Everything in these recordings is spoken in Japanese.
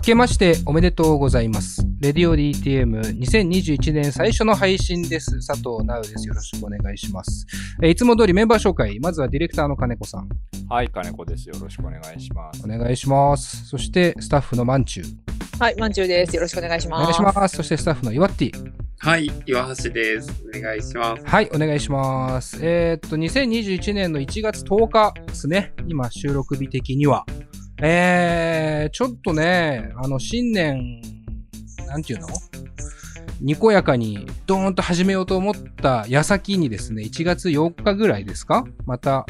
明けましておめでとうございます。レディオ DTM2021 年最初の配信です。佐藤直です。よろしくお願いします。えーいつも通りメンバー紹介。まずはディレクターの金子さん。はい、金子です。よろしくお願いします。お願いします。そしてスタッフのまんちゅう。はい、まんちゅうです。よろしくお願いしおます。願いします。そしてスタッフのいわっティ。はい、岩橋です。お願いします。はい、お願いします。えーっと、2021年の1月10日ですね。今、収録日的には。えー、ちょっとね、あの、新年、なんていうの？にこやかにドーンと始めようと思った矢先にですね、1月4日ぐらいですか？また、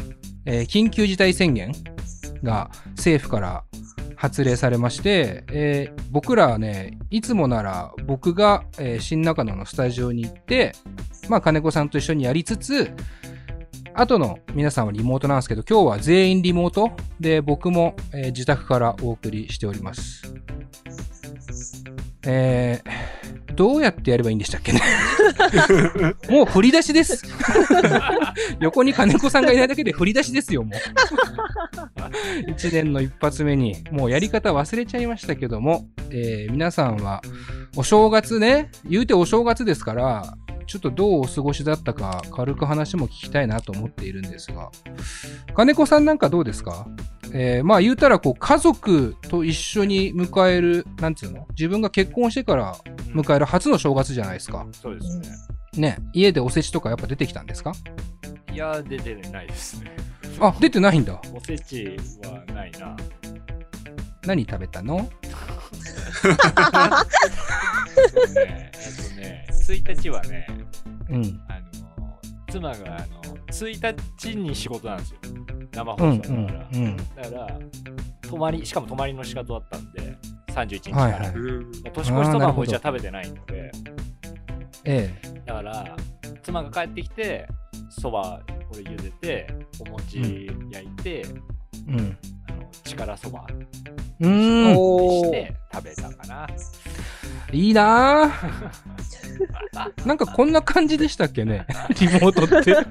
えー緊急事態宣言が政府から発令されまして、えー僕らはね、いつもなら僕が、えー新中野のスタジオに行って、まあ金子さんと一緒にやりつつ、あとの皆さんはリモートなんですけど、今日は全員リモートで僕も、えー自宅からお送りしております。えー、どうやってやればいいんでしたっけね？もう振り出しです。横に金子さんがいないだけで振り出しですよ、もう。一年の一発目に、もうやり方忘れちゃいましたけども、えー皆さんは、お正月ね、言うてお正月ですから、ちょっとどうお過ごしだったか、軽く話も聞きたいなと思っているんですが、金子さんなんかどうですか？えーまあ言うたらこう家族と一緒に迎える、なんていうの？自分が結婚してから迎える初の正月じゃないですか。そうですね。ね、家でおせちとかやっぱ出てきたんですか？いや、出てないですね。あ、出てないんだ。おせちはないな。何食べたの？ね、えっとね、1日はね、うん。あの、妻が、あの、1日に仕事なんですよ。生放うん、送だから。うん、うん。だから、泊まり、しかも泊まりの仕方だったんで、31日から。はいはいうん。年越しそばもうちは食べてないので、えだから、妻が帰ってきて、そば、俺茹でて、お餅焼いて、えうん。あの力そばうーん。して食べたかな。いいなぁ。なんかこんな感じでしたっけね？リモートって。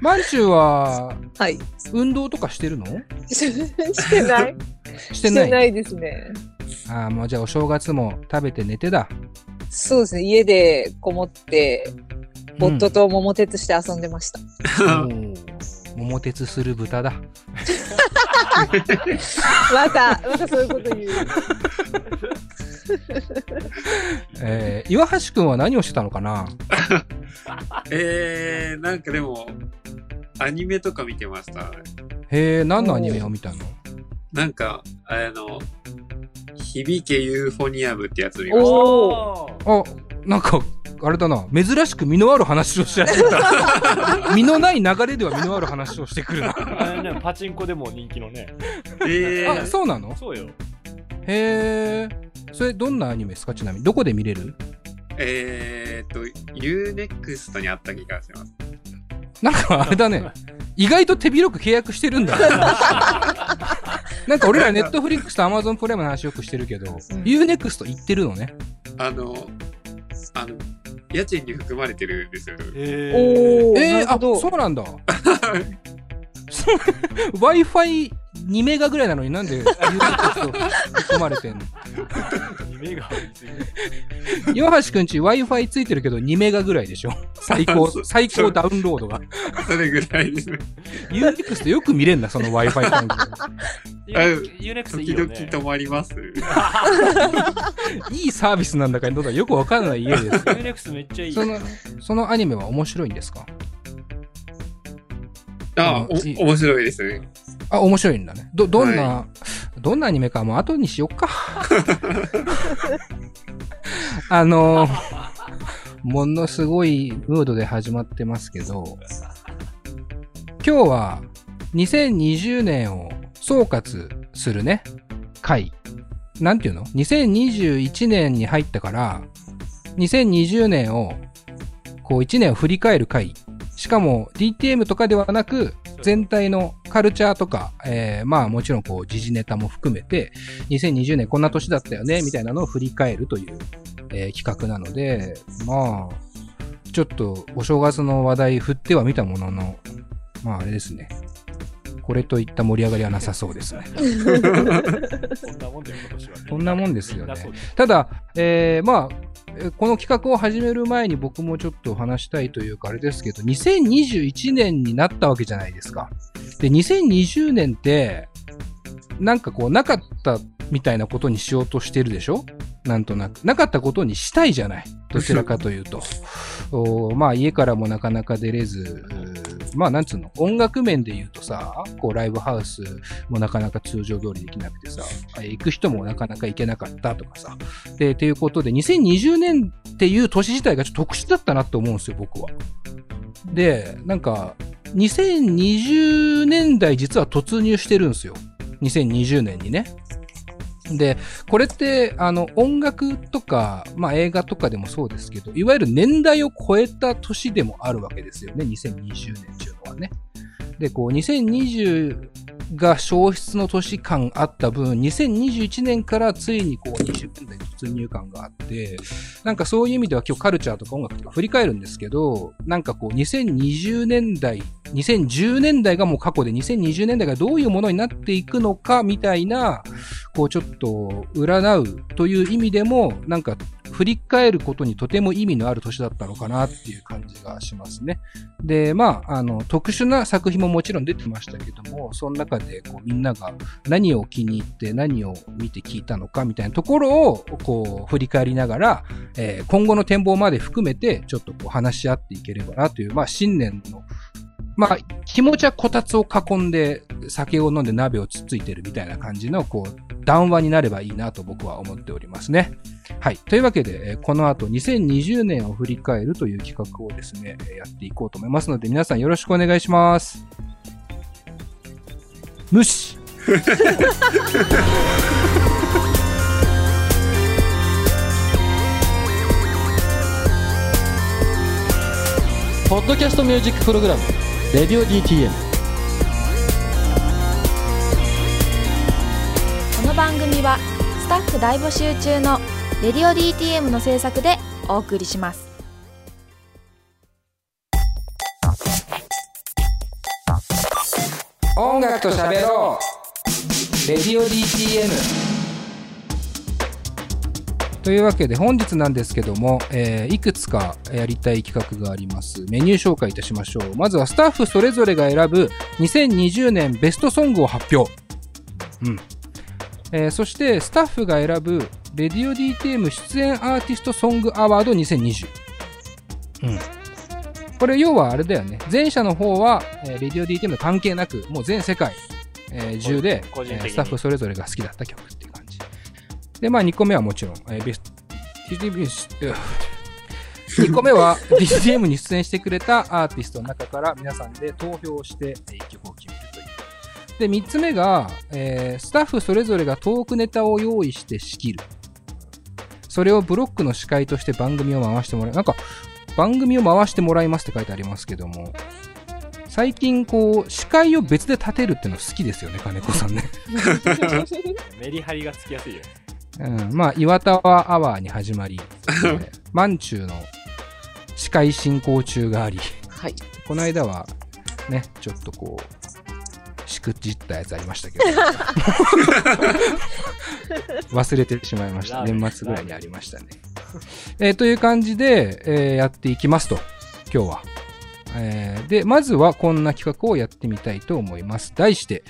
マンチューは、はい。運動とかしてるの？してないしてない。ないですね。ああ、もうじゃあお正月も食べて寝てだ。そうですね。家でこもって、夫と桃鉄して遊んでました。うん。桃鉄する豚だ。また、またそういうこと言う。えー、岩橋くんは何をしてたのかな？えー、なんかでも、アニメとか見てました。へえ、何のアニメを見たの？なんか、あの、響けユーフォニアムってやつ見ましおあ、なんか、あれだな。珍しく身のある話をし始めた。身のない流れでは身のある話をしてくるな。ね、パチンコでも人気のね。た。えあ、ー、そうなの？そうよ。へえ。それどんなアニメですか？ちなみに。どこで見れる？えーっと、UNEXT にあった気がします。なんかあれだね。意外と手広く契約してるんだ。なんか俺らネットフリックスとアマゾンプライムの話よくしてるけど、UNEXT 行ってるのね。あの、あの、家賃に含まれてるんですよ。えおー、なえー、あ。そうなんだ。Wi-Fi 2メガぐらいなのになんで UNEXT 含まれてんの？目が岩橋くんち Wi-Fi ついてるけど2メガぐらいでしょ？最高、最高ダウンロードが。それぐらいですね。UNEXT よく見れんだ、その Wi-Fi 環境。ユネクスい時々いよね。止まります。いいサービスなんだかどうだかよくわかんない家です。ユネクスめっちゃいい。その、そのアニメは面白いんですか？あ、うんいいお、面白いですね。あ、面白いんだね。ど、どんな、どんなアニメかもう後にしよっか。あの ものすごいムードで始まってますけど、今日は2020年を総括するね、回。なんていうの ?2021 年に入ったから、2020年を、こう1年を振り返る回。しかも DTM とかではなく、全体のカルチャーとか、えーまあもちろんこう時事ネタも含めて、2020年こんな年だったよね、みたいなのを振り返るという、えー企画なので、まあ、ちょっとお正月の話題振ってはみたものの、まああれですね。これといった盛り上がりはなさそうですね。そんなもんですよねただ、えーまあ、えーこの企画を始める前に僕もちょっと話したいというか、あれですけど、2021年になったわけじゃないですか。で、2020年って、なんかこう、なかったみたいなことにしようとしてるでしょ？なんとなく。なかったことにしたいじゃない。どちらかというと。まあ、家からもなかなか出れず、まあ、なんつうの、音楽面で言うとさ、こう、ライブハウスもなかなか通常通りできなくてさ、行く人もなかなか行けなかったとかさ。で、っていうことで、2020年っていう年自体がちょっと特殊だったなって思うんですよ、僕は。で、なんか、2020年代実は突入してるんですよ。2020年にね。で、これって、あの、音楽とか、まあ映画とかでもそうですけど、いわゆる年代を超えた年でもあるわけですよね、2020年っていうのはね。で、こう、2020が消失の年間あった分、2021年からついにこう20年代突入感があって、なんかそういう意味では今日カルチャーとか音楽とか振り返るんですけど、なんかこう2020年代、2010年代がもう過去で2020年代がどういうものになっていくのかみたいな、こうちょっと占うという意味でも、なんか振り返ることにとても意味のある年だったのかなっていう感じがしますね。で、まあ、あの、特殊な作品ももちろん出てましたけども、その中でこうみんなが何を気に入って何を見て聞いたのかみたいなところをこう振り返りながら、えー今後の展望まで含めてちょっとこう話し合っていければなという、まあ新年のまあ、気持ちはこたつを囲んで酒を飲んで鍋をつっついてるみたいな感じの、こう、談話になればいいなと僕は思っておりますね。はい。というわけで、この後2020年を振り返るという企画をですね、やっていこうと思いますので、皆さんよろしくお願いします。無視 ポッドキャストミュージックプログラム「レディオ DTM」この番組はスタッフ大募集中の「レディオ DTM」の制作でお送りします。音楽と喋ろう。レディオ DTM というわけで本日なんですけども、えーいくつかやりたい企画があります。メニュー紹介いたしましょう。まずはスタッフそれぞれが選ぶ2020年ベストソングを発表。うん。えーそしてスタッフが選ぶレディオ DTM 出演アーティストソングアワード2020。うん。これ要はあれだよね。前者の方は、えーレディオ DTM の関係なく、もう全世界、えー中で、えースタッフそれぞれが好きだった曲っていう。で、まあ2個目はもちろん、えーベスト、2個目は DTM に出演してくれたアーティストの中から皆さんで投票してえー曲を決めるという。で、3つ目が、えースタッフそれぞれがトークネタを用意して仕切る。それをブロックの司会として番組を回してもらう。なんか、番組を回してもらいますって書いてありますけども、最近こう、司会を別で立てるっていうの好きですよね、金子さんね。メリハリがつきやすいよ。うん、まあ、岩田はアワーに始まり、えー、満中の司会進行中があり、はい。この間はね、ちょっとこう、しくじったやつありましたけど、忘れてしまいました。年末ぐらいにありましたね。えーという感じで、えーやっていきますと、今日は。えーで、まずはこんな企画をやってみたいと思います。題して、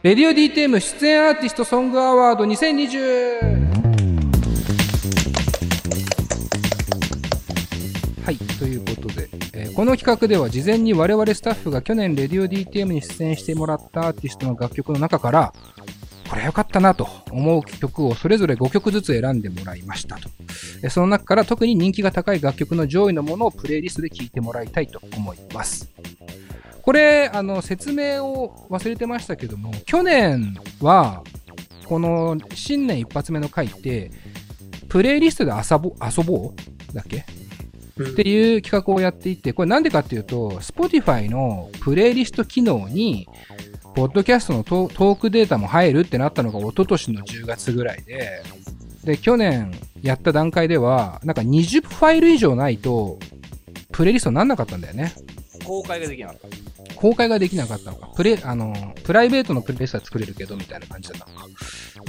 レディオ DTM 出演アーティストソングアワード 2020! はい、ということで、えーこの企画では事前に我々スタッフが去年レディオ DTM に出演してもらったアーティストの楽曲の中から、これ良かったなと思う曲をそれぞれ5曲ずつ選んでもらいましたと。えその中から特に人気が高い楽曲の上位のものをプレイリストで聴いてもらいたいと思います。これ、あの、説明を忘れてましたけども、去年は、この新年一発目の回って、プレイリストで遊ぼ遊ぼうだっけ？っていう企画をやっていて、これなんでかっていうと、Spotify のプレイリスト機能に、ポッドキャストのトトークデータも入るってなったのが一昨年の10月ぐらいで、で、去年やった段階では、なんか20ファイル以上ないと、プレイリストになんなかったんだよね。公開ができなかっ公開ができなかったのか。プレ、あの、プライベートのプレイリストは作れるけど、みたいな感じだったのか。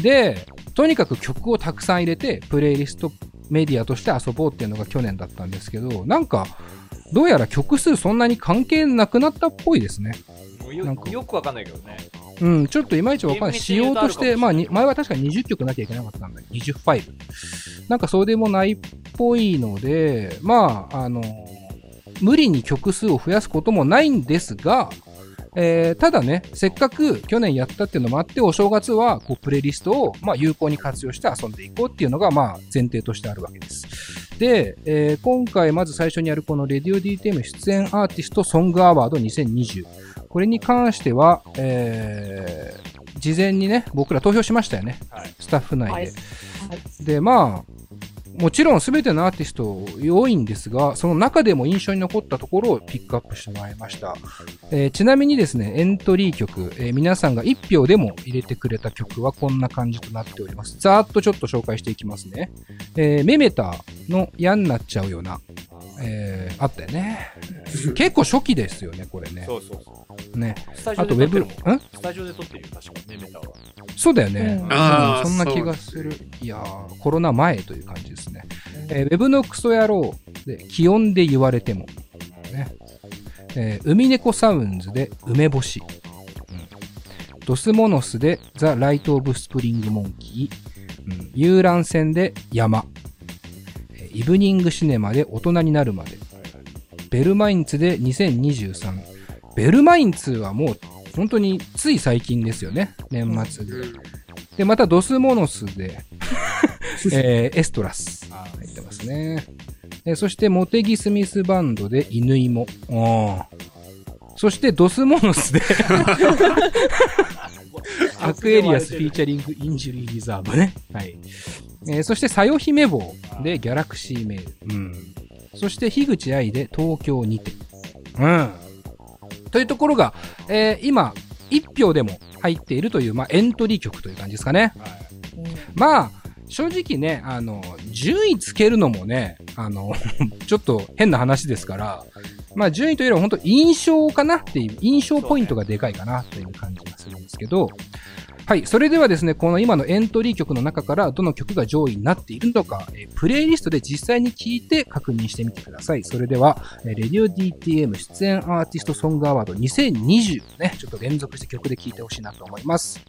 で、とにかく曲をたくさん入れて、プレイリストメディアとして遊ぼうっていうのが去年だったんですけど、なんか、どうやら曲数そんなに関係なくなったっぽいですね。なんかよくわかんないけどね。うん、ちょっといまいちわかんない。仕様として、まあ、前は確か20曲なきゃいけなかったんだけど、20ファイル。なんかそうでもないっぽいので、まあ、あの、無理に曲数を増やすこともないんですが、えーただね、せっかく去年やったっていうのもあって、お正月はこうプレイリストを、まあ、有効に活用して遊んでいこうっていうのが、まあ、前提としてあるわけです。で、えー今回まず最初にやるこのレディオ DTM 出演アーティストソングアワード2020。これに関しては、えー事前にね、僕ら投票しましたよね。はい。スタッフ内で。はいで、まあ、もちろん全てのアーティスト多いんですが、その中でも印象に残ったところをピックアップしてもらいました。えーちなみにですね、エントリー曲、えー皆さんが1票でも入れてくれた曲はこんな感じとなっております。ざーっとちょっと紹介していきますね。えーメメタの嫌になっちゃうような、えーあったよね。結構初期ですよね、これね。そうそうそう。ね。スタジオあとウェブ、ん。ん？スタジオで撮ってるよ、確かメメタは。そうだよね。うんそんな気がする。いやー、コロナ前という感じですね。えーウェブのクソ野郎で、気温で言われても。ね。えー海猫サウンズで梅干し。うんドスモノスでザ・ライト・オブ・スプリング・モンキー。うん遊覧船で山。えーイブニング・シネマで大人になるまで。ベルマインツで2023。ベルマインツはもう本当につい最近ですよね。年末で。うんで、またドスモノスで、えーエストラス入ってますね。えーそして、モテギスミスバンドで犬芋。そして、ドスモノスで、アクエリアスフィーチャリングインジュリーリザーブね。はい。えーそして、さよ姫坊でギャラクシーメール。うん。そして、樋口愛で東京にて。うん。というところが、えー今、1票でも入っているという、まあ、エントリー曲という感じですかね。まあ、正直ね、あの、順位つけるのもね、あの、ちょっと変な話ですから、まあ順位というよりは本当印象かなっていう、印象ポイントがでかいかなという感じがするんですけど、はい。それではですね、この今のエントリー曲の中からどの曲が上位になっているのか、えプレイリストで実際に聴いて確認してみてください。それでは、えー、レディオ DTM 出演アーティストソングアワード2020ね、ちょっと連続して曲で聴いてほしいなと思います。